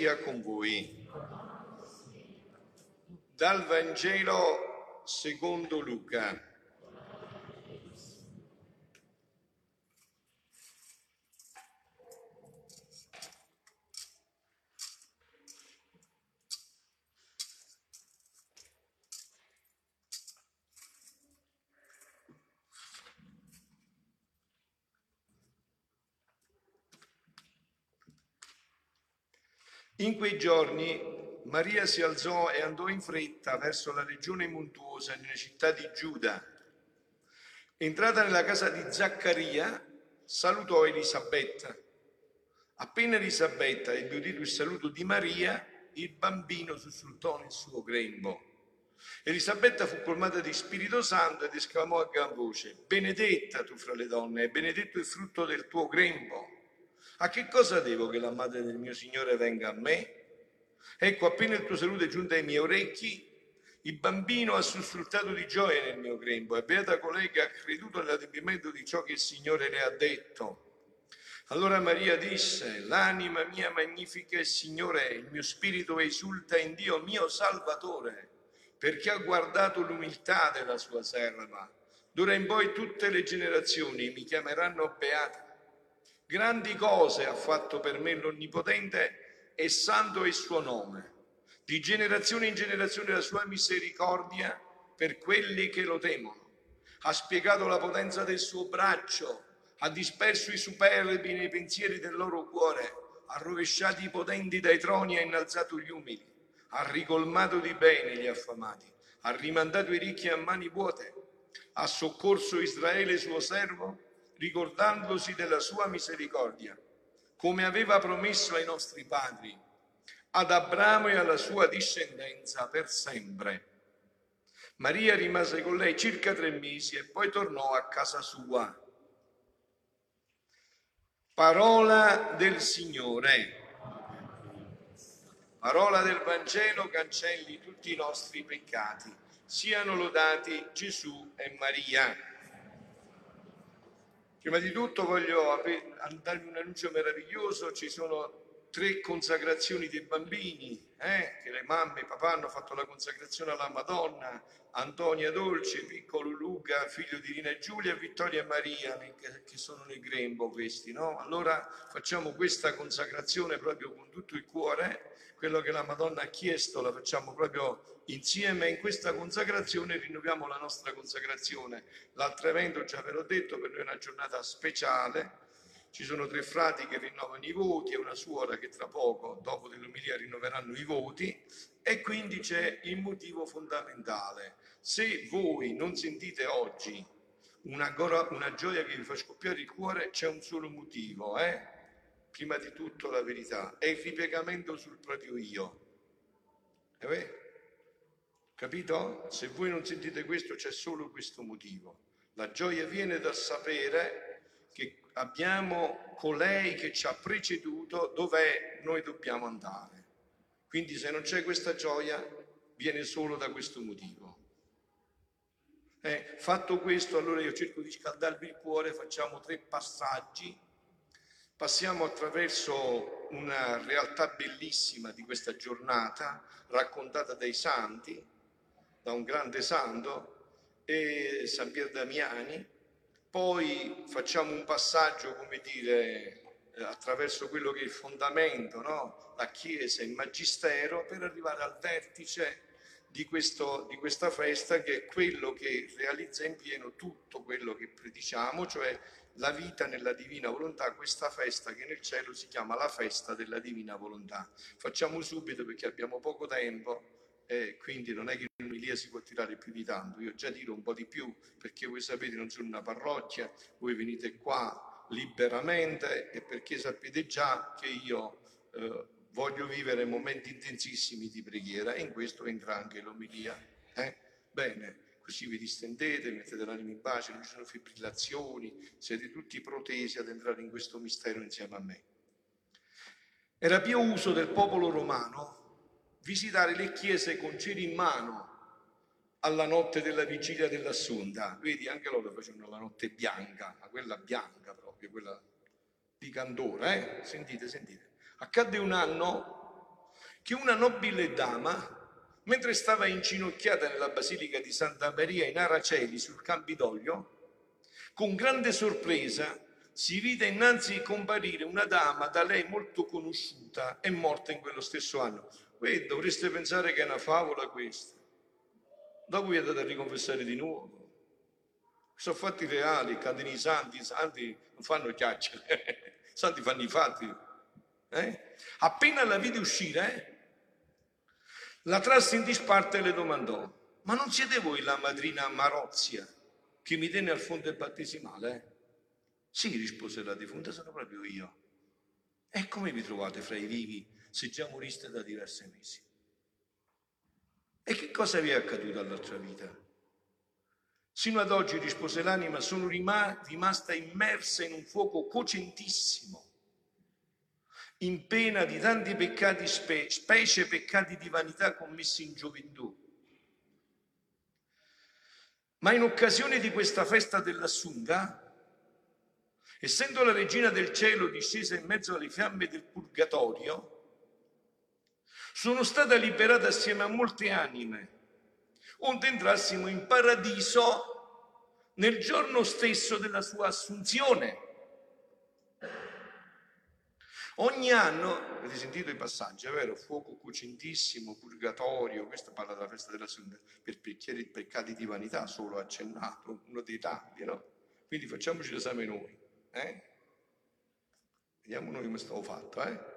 sia con voi. Dal Vangelo secondo Luca. In quei giorni Maria si alzò e andò in fretta verso la regione montuosa nella città di Giuda. Entrata nella casa di Zaccaria, salutò Elisabetta. Appena Elisabetta ebbe udito il saluto di Maria, il bambino sussultò nel suo grembo. Elisabetta fu colmata di Spirito Santo ed esclamò a gran voce, benedetta tu fra le donne, e benedetto il frutto del tuo grembo. A che cosa devo che la madre del mio Signore venga a me? Ecco, appena il tuo saluto è giunto ai miei orecchi, il bambino ha sussultato di gioia nel mio grembo e beata colei che ha creduto nell'adempimento di ciò che il Signore le ha detto. Allora Maria disse, l'anima mia magnifica il Signore, il mio spirito esulta in Dio mio Salvatore, perché ha guardato l'umiltà della sua serva. D'ora in poi tutte le generazioni mi chiameranno beata Grandi cose ha fatto per me l'Onnipotente e santo è il suo nome. Di generazione in generazione la sua misericordia per quelli che lo temono. Ha spiegato la potenza del suo braccio, ha disperso i superbi nei pensieri del loro cuore, ha rovesciato i potenti dai troni, ha innalzato gli umili, ha ricolmato di bene gli affamati, ha rimandato i ricchi a mani vuote, ha soccorso Israele suo servo ricordandosi della sua misericordia, come aveva promesso ai nostri padri, ad Abramo e alla sua discendenza per sempre. Maria rimase con lei circa tre mesi e poi tornò a casa sua. Parola del Signore. Parola del Vangelo cancelli tutti i nostri peccati. Siano lodati Gesù e Maria. Prima di tutto voglio darvi un annuncio meraviglioso, ci sono tre consacrazioni dei bambini, eh, che le mamme e papà hanno fatto la consacrazione alla Madonna, Antonia Dolce, piccolo Luca, figlio di Rina e Giulia, Vittoria e Maria, che sono nel grembo questi, no? Allora facciamo questa consacrazione proprio con tutto il cuore, quello che la Madonna ha chiesto la facciamo proprio Insieme in questa consacrazione rinnoviamo la nostra consacrazione. L'altro evento, già ve l'ho detto, per noi è una giornata speciale. Ci sono tre frati che rinnovano i voti e una suora che tra poco, dopo dell'umilia, rinnoveranno i voti. E quindi c'è il motivo fondamentale. Se voi non sentite oggi una, una gioia che vi fa scoppiare il cuore, c'è un solo motivo, eh? prima di tutto la verità, è il ripiegamento sul proprio io. Vero? Capito? Se voi non sentite questo c'è solo questo motivo. La gioia viene dal sapere che abbiamo colei che ci ha preceduto dove noi dobbiamo andare. Quindi se non c'è questa gioia viene solo da questo motivo. Eh, fatto questo, allora io cerco di scaldarvi il cuore, facciamo tre passaggi, passiamo attraverso una realtà bellissima di questa giornata raccontata dai santi, da un grande santo, San Pier Damiani, poi facciamo un passaggio, come dire, attraverso quello che è il fondamento, no? la Chiesa, il Magistero, per arrivare al vertice di, questo, di, questa festa che è quello che realizza in pieno tutto quello che prediciamo, cioè la vita nella divina volontà, questa festa che nel cielo si chiama la festa della divina volontà. Facciamo subito perché abbiamo poco tempo e quindi non è che in un'Ilia si può tirare più di tanto, io già tiro un po' di più perché voi sapete non sono una parrocchia, voi venite qua liberamente e perché sapete già che io eh, voglio vivere momenti intensissimi di preghiera e in questo entra anche l'omilia. Eh? Bene, così vi distendete, mettete l'anima in pace, non ci sono fibrillazioni, siete tutti protesi ad entrare in questo mistero insieme a me. Era più uso del popolo romano visitare le chiese con ceri in mano alla notte della vigilia dell'Assunta. Vedi, anche loro facevano la notte bianca, ma quella bianca proprio, quella di candore, eh? Sentite, sentite. Accadde un anno che una nobile dama, mentre stava inginocchiata nella Basilica di Santa Maria in Araceli sul Campidoglio, con grande sorpresa si vide innanzi comparire una dama da lei molto conosciuta e morta in quello stesso anno. Voi dovreste pensare che è una favola questa. Dopo vi andate a riconfessare di nuovo. Sono fatti reali, cantini santi, i santi non fanno chiacchiere, i santi fanno i fatti. Eh? Appena la vide uscire, eh, la trasse in disparte e le domandò, ma non siete voi la madrina Marozia che mi tenne al fondo del battesimale? Sì, rispose la defunta, sono proprio io. E come vi trovate fra i vivi se già moriste da diversi mesi? E che cosa vi è accaduto all'altra vita? Sino ad oggi, rispose l'anima, sono rimasta immersa in un fuoco cocentissimo in pena di tanti peccati, spe, specie peccati di vanità commessi in gioventù. Ma in occasione di questa festa dell'Assunta, essendo la regina del cielo discesa in mezzo alle fiamme del purgatorio, sono stata liberata assieme a molte anime, onde entrassimo in paradiso nel giorno stesso della sua assunzione Ogni anno, avete sentito i passaggi, è vero? Fuoco cucentissimo, purgatorio, questo parla della festa della Sunda, per i peccati di vanità, solo accennato, uno dei tanti, no? Quindi facciamoci l'esame noi, eh? Vediamo noi come stavo fatto, eh?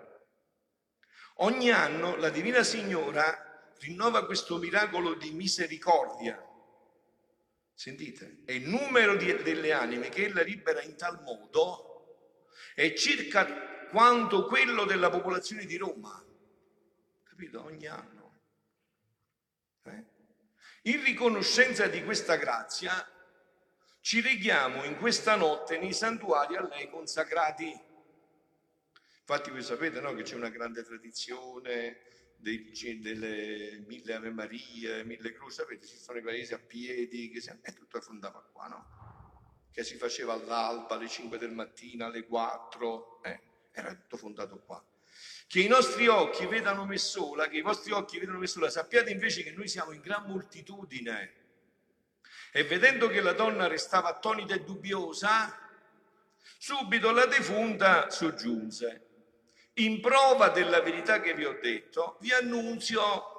Ogni anno la Divina Signora rinnova questo miracolo di misericordia. Sentite, e il numero di, delle anime che ella libera in tal modo è circa quanto quello della popolazione di Roma. Capito? Ogni anno. Eh? In riconoscenza di questa grazia ci reghiamo in questa notte nei santuari a lei consacrati. Infatti voi sapete no, che c'è una grande tradizione dei, delle mille Ave Marie, mille croci, sapete, ci sono i paesi a piedi, che si, è tutto affondava qua, no? Che si faceva all'alba, alle 5 del mattino, alle 4, eh? Era tutto fondato qua. Che i nostri occhi vedano me sola, che i vostri occhi vedano me sola, sappiate invece che noi siamo in gran moltitudine. E vedendo che la donna restava attonita e dubbiosa, subito la defunta soggiunse. In prova della verità che vi ho detto, vi annunzio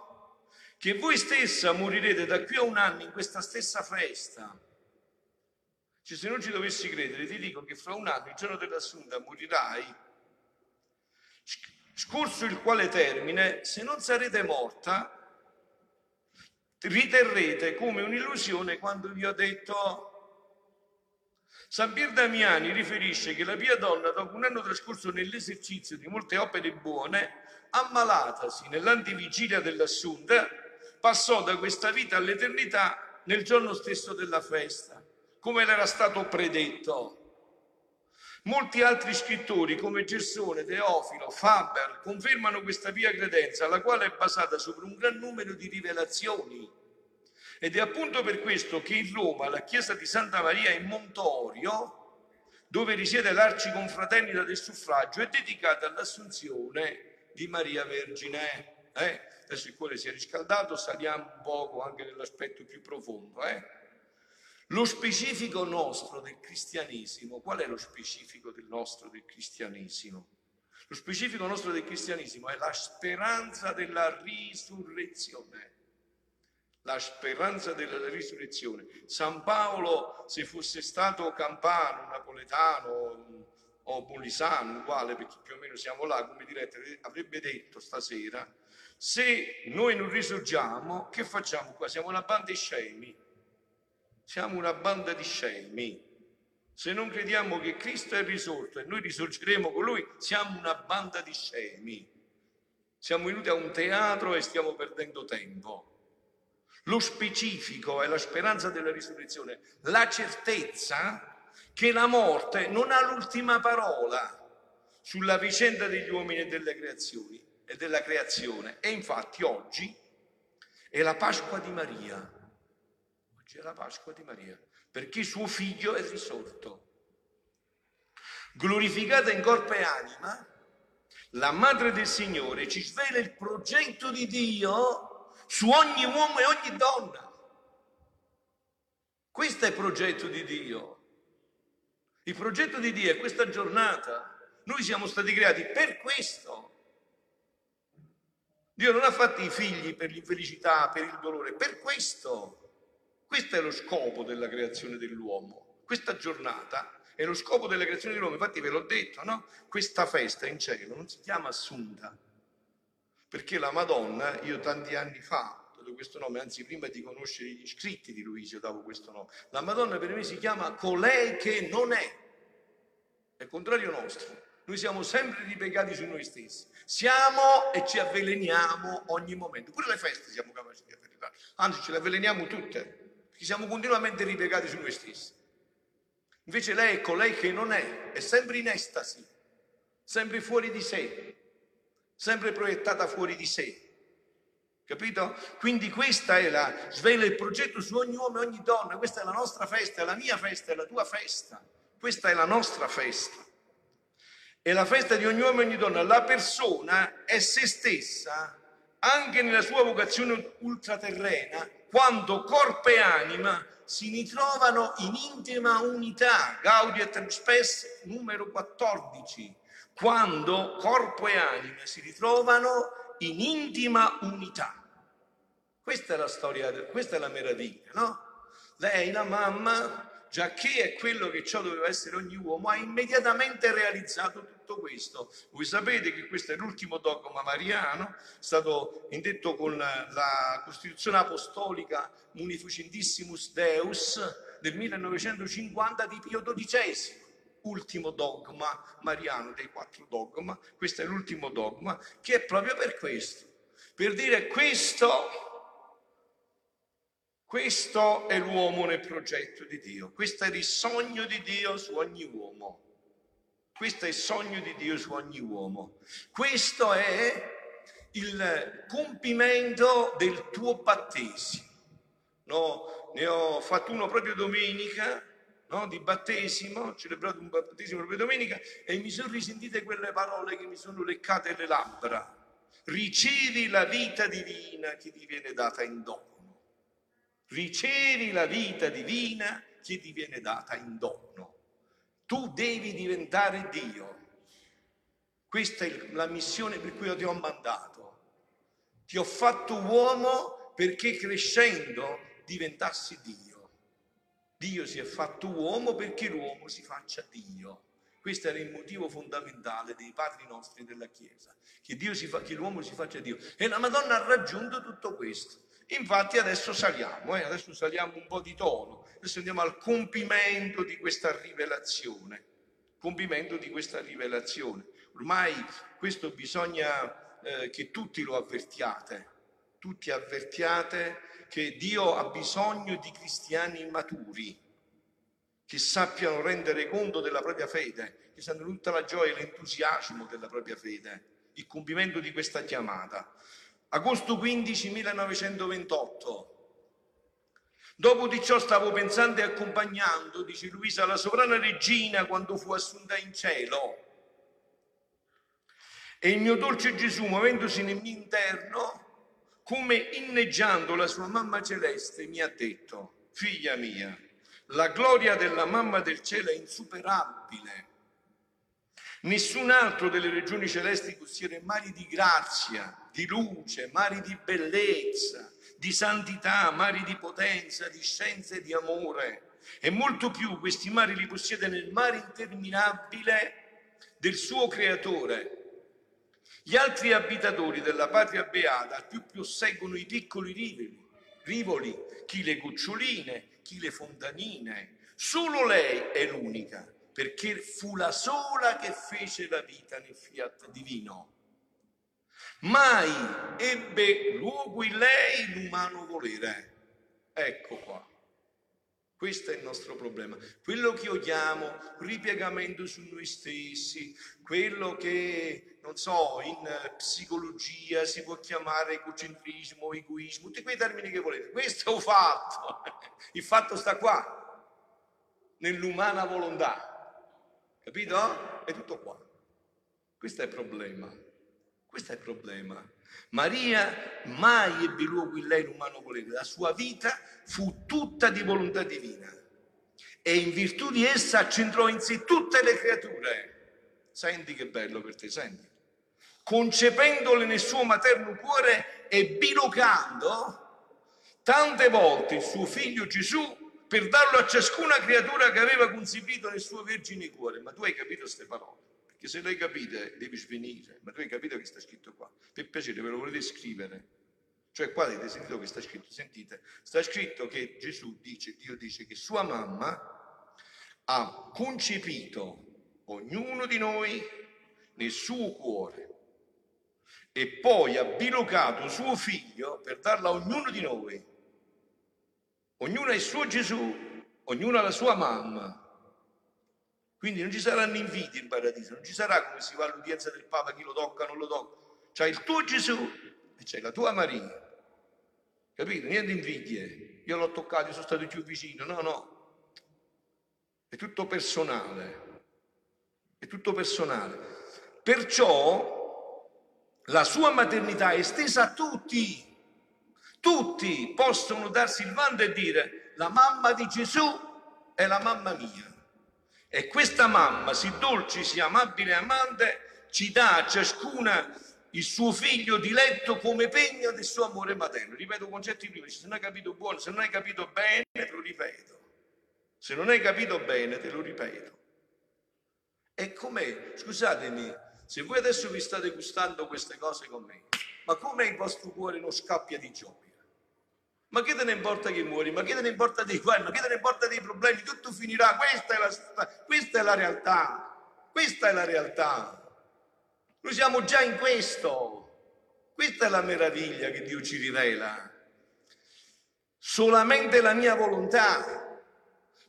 che voi stessa morirete da qui a un anno in questa stessa festa. Cioè, se non ci dovessi credere, ti dico che fra un anno, il giorno dell'assunta, morirai Scorso il quale termine, se non sarete morta, riterrete come un'illusione quando vi ho detto San Pier Damiani riferisce che la pia donna, dopo un anno trascorso nell'esercizio di molte opere buone, ammalatasi nell'antivigilia dell'Assunta, passò da questa vita all'eternità nel giorno stesso della festa, come era stato predetto. Molti altri scrittori come Gersone, Teofilo, Faber confermano questa via credenza, la quale è basata su un gran numero di rivelazioni. Ed è appunto per questo che in Roma la chiesa di Santa Maria in Montorio, dove risiede l'arciconfraternita del suffragio, è dedicata all'assunzione di Maria Vergine. Eh? Adesso il cuore si è riscaldato, saliamo un poco anche nell'aspetto più profondo. Eh? Lo specifico nostro del cristianesimo, qual è lo specifico del nostro del cristianesimo? Lo specifico nostro del cristianesimo è la speranza della risurrezione. La speranza della risurrezione. San Paolo, se fosse stato campano, napoletano o molisano, uguale perché più o meno siamo là, come direte, avrebbe detto stasera, se noi non risorgiamo, che facciamo qua? Siamo una banda di scemi siamo una banda di scemi. Se non crediamo che Cristo è risorto e noi risorgeremo con Lui, siamo una banda di scemi. Siamo venuti a un teatro e stiamo perdendo tempo. Lo specifico è la speranza della risurrezione, la certezza che la morte non ha l'ultima parola sulla vicenda degli uomini e delle creazioni e della creazione. E infatti oggi è la Pasqua di Maria Oggi è la Pasqua di Maria, perché suo figlio è risorto. Glorificata in corpo e anima, la madre del Signore ci svela il progetto di Dio su ogni uomo e ogni donna. Questo è il progetto di Dio. Il progetto di Dio è questa giornata. Noi siamo stati creati per questo. Dio non ha fatto i figli per l'infelicità, per il dolore, per questo. Questo è lo scopo della creazione dell'uomo. Questa giornata è lo scopo della creazione dell'uomo. Infatti ve l'ho detto, no? Questa festa in cielo non si chiama Assunta, perché la Madonna, io tanti anni fa, dato questo nome, anzi prima di conoscere gli scritti di Luisa davo questo nome, la Madonna per me si chiama colei che non è, è il contrario nostro. Noi siamo sempre ripiegati su noi stessi. Siamo e ci avveleniamo ogni momento. Pure le feste siamo capaci di avvelenare. Anzi, ce le avveleniamo tutte, perché siamo continuamente ripiegati su noi stessi. Invece lei è colei che non è, è sempre in estasi, sempre fuori di sé, sempre proiettata fuori di sé. Capito? Quindi questa è la svela il progetto su ogni uomo e ogni donna, questa è la nostra festa, è la mia festa, è la tua festa. Questa è la nostra festa. È la festa di ogni uomo e ogni donna. La persona è se stessa anche nella sua vocazione ultraterrena, quando corpo e anima si ritrovano in intima unità, Gaudiet Spes numero 14, quando corpo e anima si ritrovano in intima unità. Questa è la storia, questa è la meraviglia, no? Lei, la mamma, già che è quello che ciò doveva essere ogni uomo, ha immediatamente realizzato tutto questo. Voi sapete che questo è l'ultimo dogma mariano, stato indetto con la Costituzione Apostolica Munificentissimus Deus del 1950 di Pio XII ultimo dogma mariano dei quattro dogma, questo è l'ultimo dogma, che è proprio per questo, per dire questo questo è l'uomo nel progetto di Dio, questo è il sogno di Dio su ogni uomo. Questo è il sogno di Dio su ogni uomo. Questo è il compimento del tuo battesimo. No, ne ho fatto uno proprio domenica, no, di battesimo, ho celebrato un battesimo proprio domenica e mi sono risentite quelle parole che mi sono leccate le labbra. Ricevi la vita divina che ti viene data in dono ricevi la vita divina che ti viene data in dono. Tu devi diventare Dio. Questa è la missione per cui io ti ho mandato. Ti ho fatto uomo perché crescendo diventassi Dio. Dio si è fatto uomo perché l'uomo si faccia Dio. Questo era il motivo fondamentale dei padri nostri della Chiesa, che, fa, che l'uomo si faccia Dio. E la Madonna ha raggiunto tutto questo. Infatti adesso saliamo, eh? adesso saliamo un po' di tono, adesso andiamo al compimento di questa rivelazione, compimento di questa rivelazione. Ormai questo bisogna eh, che tutti lo avvertiate, tutti avvertiate che Dio ha bisogno di cristiani maturi, che sappiano rendere conto della propria fede, che sanno tutta la gioia e l'entusiasmo della propria fede, il compimento di questa chiamata. Agosto 15 1928. Dopo di ciò stavo pensando e accompagnando, dice Luisa, la sovrana regina quando fu assunta in cielo. E il mio dolce Gesù, muovendosi nel mio interno, come inneggiando la sua mamma celeste, mi ha detto, figlia mia, la gloria della mamma del cielo è insuperabile Nessun altro delle regioni celesti possiede mari di grazia, di luce, mari di bellezza, di santità, mari di potenza, di scienza e di amore. E molto più questi mari li possiede nel mare interminabile del suo creatore. Gli altri abitatori della patria beata più più seguono i piccoli rivoli, rivoli, chi le goccioline, chi le fontanine. Solo lei è l'unica perché fu la sola che fece la vita nel fiat divino. Mai ebbe luogo in lei l'umano volere. Ecco qua. Questo è il nostro problema. Quello che odiamo, ripiegamento su noi stessi, quello che, non so, in psicologia si può chiamare egocentrismo, egoismo, tutti quei termini che volete. Questo è un fatto. Il fatto sta qua, nell'umana volontà. Capito? È tutto qua. Questo è il problema. Questo è il problema. Maria mai ebbe luogo in lei l'umano volere, la sua vita fu tutta di volontà divina e in virtù di essa accentrò in sé tutte le creature. Senti che bello per te, senti. Concependole nel suo materno cuore e bilocando tante volte il suo figlio Gesù per darlo a ciascuna creatura che aveva concepito nel suo vergine cuore. Ma tu hai capito queste parole? Perché se le hai capite devi svenire. Ma tu hai capito che sta scritto qua? Per piacere ve lo volete scrivere? Cioè qua avete sentito che sta scritto? Sentite, sta scritto che Gesù dice, Dio dice che sua mamma ha concepito ognuno di noi nel suo cuore e poi ha bilocato suo figlio per darlo a ognuno di noi. Ognuno ha il suo Gesù, ognuno ha la sua mamma. Quindi non ci saranno invidie in paradiso, non ci sarà come si va all'udienza del Papa, chi lo tocca, non lo tocca. C'hai il tuo Gesù e c'hai la tua Maria. Capito? Niente invidie. Io l'ho toccato, io sono stato più vicino. No, no. È tutto personale. È tutto personale. Perciò la sua maternità è estesa a tutti. Tutti possono darsi il vanto e dire la mamma di Gesù è la mamma mia. E questa mamma, sì dolce, sì amabile amante, ci dà a ciascuna il suo figlio diletto come pegno del suo amore materno. Ripeto concetti prima, se non hai capito buono, se non hai capito bene, te lo ripeto. Se non hai capito bene, te lo ripeto. E com'è? Scusatemi, se voi adesso vi state gustando queste cose con me, ma come il vostro cuore non scappia di gioia? Ma che te ne importa che muori? Ma che te ne importa dei guai? Ma che te ne importa dei problemi? Tutto finirà. Questa è la, questa è la realtà. Questa è la realtà. Noi siamo già in questo. Questa è la meraviglia che Dio ci rivela. Solamente la mia volontà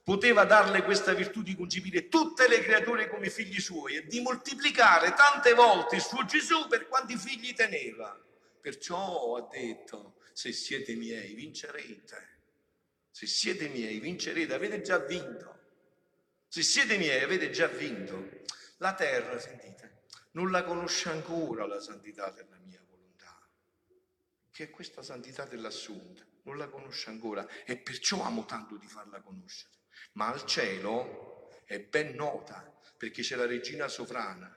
poteva darle questa virtù di concepire tutte le creature come figli suoi e di moltiplicare tante volte il suo Gesù per quanti figli teneva. Perciò ha detto, se siete miei vincerete. Se siete miei vincerete, avete già vinto. Se siete miei avete già vinto. La terra, sentite, non la conosce ancora la santità della mia volontà, che è questa santità dell'assunta, non la conosce ancora e perciò amo tanto di farla conoscere. Ma al cielo è ben nota perché c'è la regina sovrana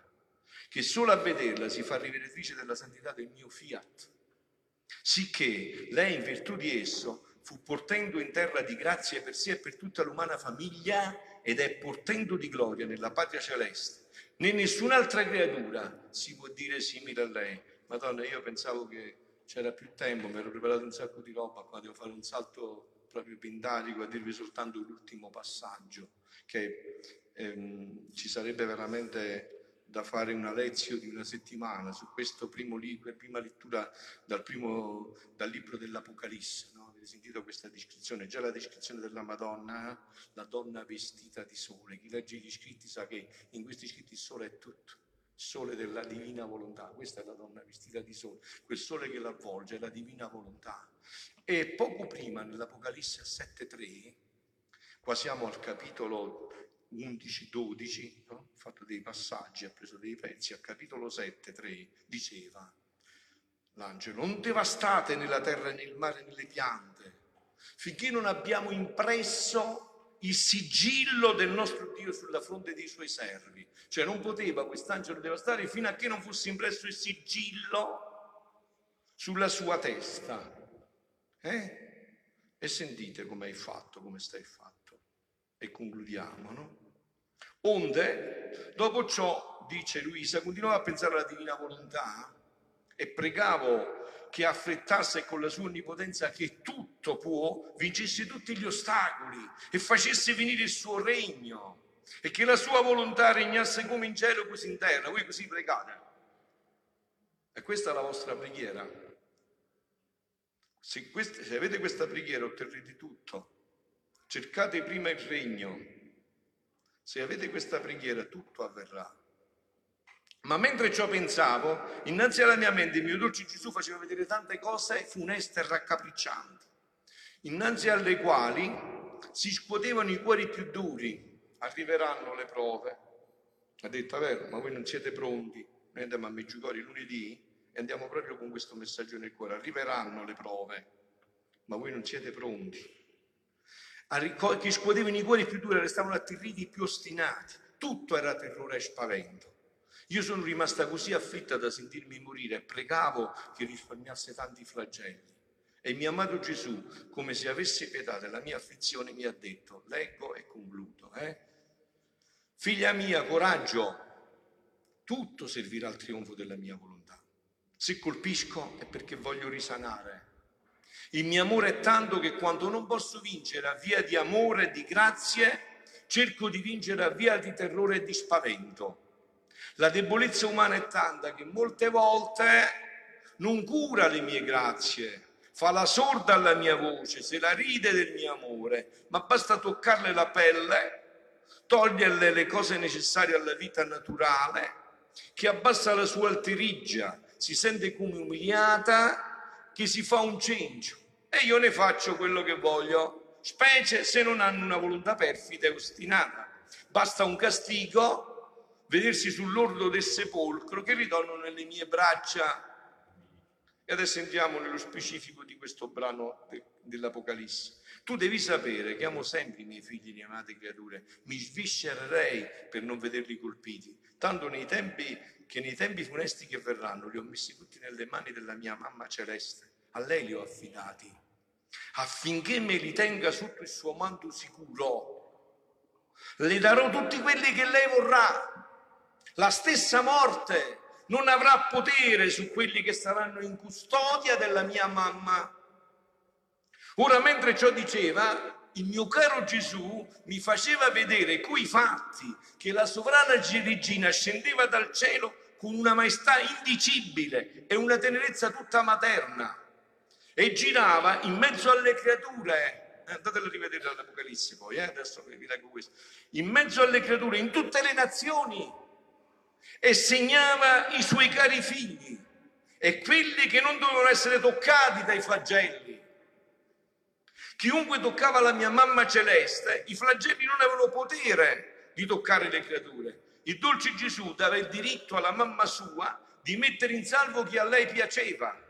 che solo a vederla si fa rivelatrice della santità del mio fiat. Sicché lei, in virtù di esso, fu portendo in terra di grazia per sé e per tutta l'umana famiglia ed è portendo di gloria nella patria celeste. Né nessun'altra creatura si può dire simile a lei. Madonna, io pensavo che c'era più tempo, mi ero preparato un sacco di roba, qua devo fare un salto proprio pindarico a dirvi soltanto l'ultimo passaggio, che ehm, ci sarebbe veramente da fare una lezione di una settimana su questo primo libro, prima lettura dal, primo, dal libro dell'Apocalisse. No? Avete sentito questa descrizione? Già la descrizione della Madonna, eh? la donna vestita di sole. Chi legge gli scritti sa che in questi scritti il sole è tutto. Il sole della divina volontà, questa è la donna vestita di sole, quel sole che l'avvolge è la divina volontà. E poco prima, nell'Apocalisse 7.3, qua siamo al capitolo 11, 12, no? ha fatto dei passaggi, ha preso dei pezzi, al capitolo 7, 3, diceva l'angelo, non devastate nella terra, nel mare, nelle piante, finché non abbiamo impresso il sigillo del nostro Dio sulla fronte dei suoi servi. Cioè non poteva quest'angelo devastare fino a che non fosse impresso il sigillo sulla sua testa. Eh? E sentite come hai fatto, come stai fatto. E concludiamo, no? Onde, dopo ciò, dice Luisa, continuavo a pensare alla divina volontà e pregavo che affrettasse con la sua onnipotenza che tutto può, vincesse tutti gli ostacoli e facesse venire il suo regno e che la sua volontà regnasse come in cielo così in terra. Voi così pregate. E questa è la vostra preghiera. Se, queste, se avete questa preghiera otterrete tutto. Cercate prima il regno. Se avete questa preghiera tutto avverrà. Ma mentre ciò pensavo, innanzi alla mia mente il mio dolce Gesù faceva vedere tante cose funeste e raccapriccianti, innanzi alle quali si scuotevano i cuori più duri. Arriveranno le prove. Ha detto, è vero, ma voi non siete pronti. noi andiamo a Meggiugori lunedì e andiamo proprio con questo messaggio nel cuore. Arriveranno le prove, ma voi non siete pronti. Chi scuotevano i cuori più duri restavano atterriti più ostinati. Tutto era terrore e spavento. Io sono rimasta così afflitta da sentirmi morire e pregavo che risparmiasse tanti flagelli. E mio amato Gesù, come se avesse pietà della mia afflizione, mi ha detto, leggo e concludo, eh? figlia mia, coraggio, tutto servirà al trionfo della mia volontà. Se colpisco è perché voglio risanare. Il mio amore è tanto che quando non posso vincere a via di amore e di grazie, cerco di vincere a via di terrore e di spavento. La debolezza umana è tanta che molte volte non cura le mie grazie, fa la sorda alla mia voce, se la ride del mio amore, ma basta toccarle la pelle, toglierle le cose necessarie alla vita naturale, che abbassa la sua alterigia, si sente come umiliata, che si fa un cencio e io ne faccio quello che voglio, specie se non hanno una volontà perfida e ostinata. Basta un castigo, vedersi sull'orlo del sepolcro che ritornano nelle mie braccia e adesso entriamo nello specifico di questo brano de, dell'Apocalisse. Tu devi sapere che amo sempre i miei figli di amate creature, mi sviscererei per non vederli colpiti, tanto nei tempi che nei tempi funesti che verranno li ho messi tutti nelle mani della mia mamma celeste, a lei li ho affidati, affinché me li tenga sotto il suo manto sicuro. Le darò tutti quelli che lei vorrà, la stessa morte non avrà potere su quelli che saranno in custodia della mia mamma. Ora, mentre ciò diceva, il mio caro Gesù mi faceva vedere coi fatti che la sovrana regina scendeva dal cielo con una maestà indicibile e una tenerezza tutta materna e girava in mezzo alle creature. Eh, andatelo a rivedere all'Apocalisse poi, eh? adesso vi leggo questo. In mezzo alle creature, in tutte le nazioni e segnava i suoi cari figli e quelli che non dovevano essere toccati dai flagelli. Chiunque toccava la mia mamma celeste, i flagelli non avevano potere di toccare le creature. Il dolce Gesù dava il diritto alla mamma sua di mettere in salvo chi a lei piaceva.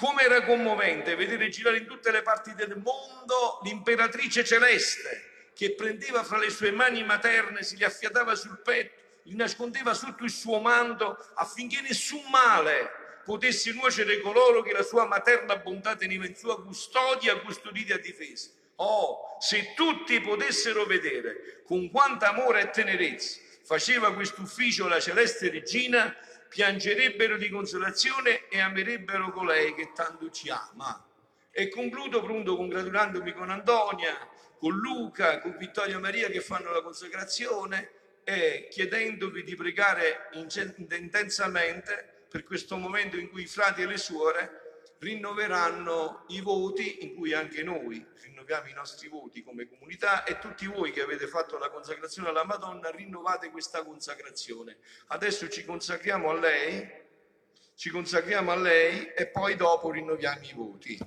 Come era commovente vedere girare in tutte le parti del mondo l'imperatrice celeste che prendeva fra le sue mani materne, si li affiatava sul petto li nascondeva sotto il suo manto affinché nessun male potesse nuocere coloro che la sua materna bontà teneva in sua custodia, custodita e difesa. Oh, se tutti potessero vedere con quanto amore e tenerezza faceva questo ufficio la celeste regina, piangerebbero di consolazione e amerebbero colei che tanto ci ama. E concludo pronto congratulandomi con Antonia, con Luca, con Vittoria Maria che fanno la consacrazione e chiedendovi di pregare intensamente per questo momento in cui i frati e le suore rinnoveranno i voti in cui anche noi rinnoviamo i nostri voti come comunità e tutti voi che avete fatto la consacrazione alla Madonna rinnovate questa consacrazione. Adesso ci consacriamo a lei, ci consacriamo a lei e poi dopo rinnoviamo i voti.